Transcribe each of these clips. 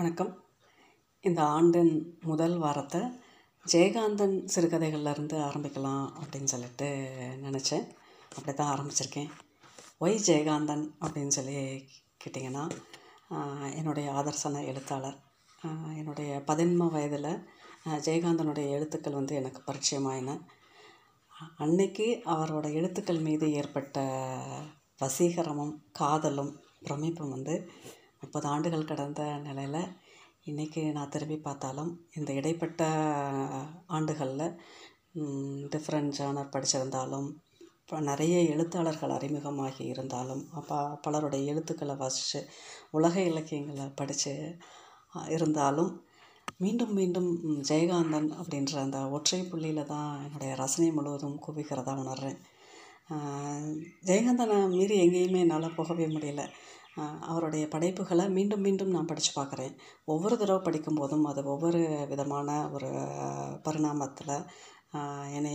வணக்கம். இந்த ஆண்டின் முதல் வாரத்தை ஜெயகாந்தன் சிறுகதைகள்லேருந்து ஆரம்பிக்கலாம் அப்படின்னு சொல்லிட்டு நினச்சேன். அப்படி தான் ஆரம்பிச்சிருக்கேன். ஒய் ஜெயகாந்தன் அப்படின்னு சொல்லி கேட்டிங்கன்னா என்னுடைய ஆதர்சன எழுத்தாளர். என்னுடைய பதின்ம வயதில் ஜெயகாந்தனுடைய எழுத்துக்கள் வந்து எனக்கு பரிச்சயமாயின. அன்னைக்கு அவரோட எழுத்துக்கள் மீது ஏற்பட்ட வசீகரமும் காதலும் பிரமிப்பும் வந்து முப்பது ஆண்டுகள் கடந்த நிலையில் இன்றைக்கி நான் திரும்பி பார்த்தாலும் இந்த இடைப்பட்ட ஆண்டுகளில் டிஃப்ரெண்ட் ஜானர் படிச்சிருந்தாலும் இப்போ நிறைய எழுத்தாளர்கள் அறிமுகமாகி இருந்தாலும் அப்போ பலருடைய எழுத்துக்களை வாசித்து உலக இலக்கியங்களை படித்து இருந்தாலும் மீண்டும் மீண்டும் ஜெயகாந்தன் அப்படின்ற அந்த ஒற்றை புள்ளியில் தான் என்னுடைய ரசனை முழுவதும் குவிக்கிறதா உணர்றேன். ஜெயகாந்தனை மீறி எங்கேயுமே என்னால் போகவே முடியல. அவருடைய படைப்புகளை மீண்டும் மீண்டும் நான் படித்து பார்க்குறேன். ஒவ்வொரு தடவை படிக்கும்போதும் அது ஒவ்வொரு விதமான ஒரு பரிணாமத்தில் என்னை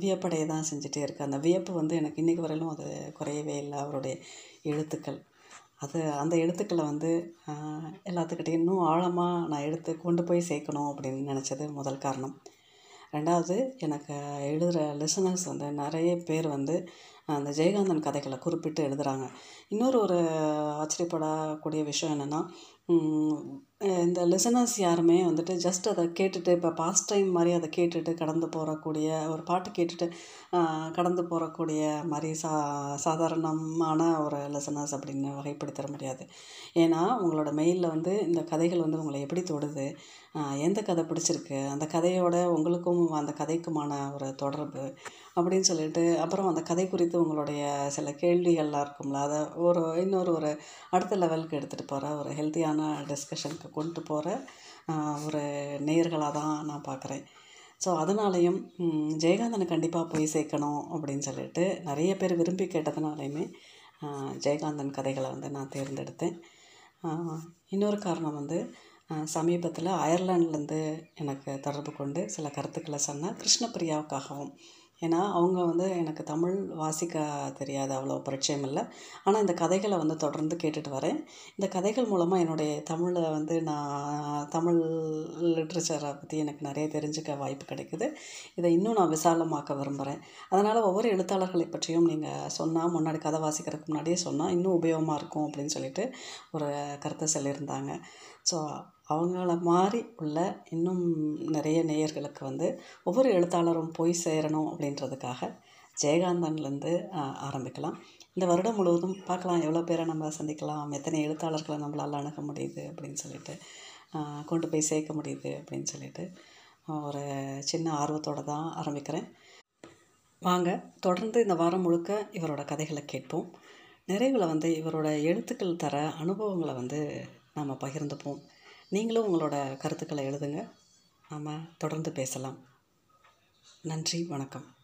வியப்படைய தான் செஞ்சுட்டே இருக்கு. அந்த வியப்பு வந்து எனக்கு இன்றைக்கு வரையிலும் அது குறையவே இல்லை அவருடைய எழுத்துக்கள். அது அந்த எழுத்துக்களை வந்து ஆஹ், எல்லாத்துக்கிட்டையும் இன்னும் ஆழமாக நான் எடுத்து கொண்டு போய் சேர்க்கணும் அப்படின்னு நினச்சது முதல் காரணம். ரெண்டாவது எனக்கு எழுதுகிற லிசனர்ஸ் வந்து நிறைய பேர் வந்து அந்த ஜெயகாந்தன் கதைகளை குறிப்பிட்டு எழுதுகிறாங்க இன்னொரு ஒரு ஆச்சரியப்படக்கூடிய விஷயம் என்னென்னா இந்த லிசனர்ஸ் யாருமே வந்துட்டு ஜஸ்ட் அதை கேட்டுட்டு இப்போ பாஸ்ட் டைம் மாதிரி அதை கேட்டுட்டு கடந்து போகக்கூடிய ஒரு பாட்டு கேட்டுட்டு கடந்து போகக்கூடிய மாதிரி சா சாதாரணமான ஒரு லிசனர்ஸ் அப்படின்னு வகைப்படுத்திட முடியாது. ஏன்னா உங்களோட மெயிலில் வந்து இந்த கதைகள் வந்து உங்களை எப்படி தொடுது எந்த கதை பிடிச்சிருக்கு அந்த கதையோட உங்களுக்கும் அந்த கதைக்குமான ஒரு தொடர்பு அப்படின்னு சொல்லிட்டு அப்புறம் அந்த கதை குறித்து உங்களுடைய சில கேள்விகள்லாம் இருக்கும்ல அதை ஒரு இன்னொரு ஒரு அடுத்த லெவலுக்கு எடுத்துகிட்டு போகிற ஒரு ஹெல்த்தியான டிஸ்கஷனுக்கு கொண்டு போகிற ஒரு நேயர்களாக தான் நான் பார்க்குறேன் ஸோ அதனாலையும் ஜெயகாந்தனை கண்டிப்பாக போய் சேர்க்கணும் அப்படின்னு சொல்லிட்டு நிறைய பேர் விரும்பி கேட்டதுனாலையுமே ஜெயகாந்தன் கதைகளை வந்து நான் தேர்ந்தெடுத்தேன். இன்னொரு காரணம் வந்து சமீபத்தில் அயர்லாண்ட்லேருந்து எனக்கு தொடர்பு கொண்டு சில கருத்துக்களை சொன்ன கிருஷ்ணப்பிரியாவுக்காகவும் ஏன்னா அவங்க வந்து எனக்கு தமிழ் வாசிக்க தெரியாது அவ்வளோ பரிச்சயம் இல்லை. ஆனால் இந்த கதைகளை வந்து தொடர்ந்து கேட்டுட்டு வரேன். இந்த கதைகள் மூலமாக என்னுடைய தமிழை வந்து நான் தமிழ் லிட்ரேச்சரை பற்றி எனக்கு நிறைய தெரிஞ்சுக்க வாய்ப்பு கிடைக்குது. இதை இன்னும் நான் விசாலமாக்க விரும்புகிறேன் அதனால் ஒவ்வொரு எழுத்தாளர்களை பற்றியும் நீங்கள் சொன்னால் முன்னாடி கதை வாசிக்கிறதுக்கு முன்னாடியே சொன்னால் இன்னும் உபயோகமாக இருக்கும் அப்படின்னு சொல்லிட்டு ஒரு கருத்தை சொல்லியிருந்தாங்க. ஸோ அவங்கள மாதிரி உள்ள இன்னும் நிறைய நேயர்களுக்கு வந்து ஒவ்வொரு எழுத்தாளரும் போய் சேரணும் அப்படின்றதுக்காக ஜெயகாந்தன்லேருந்து ஆரம்பிக்கலாம். இந்த வருடம் முழுவதும் பார்க்கலாம் எவ்வளோ பேரை நம்ம சந்திக்கலாம் எத்தனை எழுத்தாளர்களை நம்மளால் அணுக முடியுது அப்படின்னு சொல்லிட்டு கொண்டு போய் சேர்க்க முடியுது அப்படின்னு சொல்லிட்டு ஒரு சின்ன ஆர்வத்தோடு தான் ஆரம்பிக்கிறேன். வாங்க தொடர்ந்து இந்த வாரம் முழுக்க இவரோட கதைகளை கேட்போம். நிறைவில் வந்து இவரோட எழுத்துக்கள் தர அனுபவங்களை வந்து நாம் பகிர்ந்துப்போம். நீங்களும் உங்களோட கருத்துக்களை எழுதுங்க. நாம் தொடர்ந்து பேசலாம். நன்றி வணக்கம்.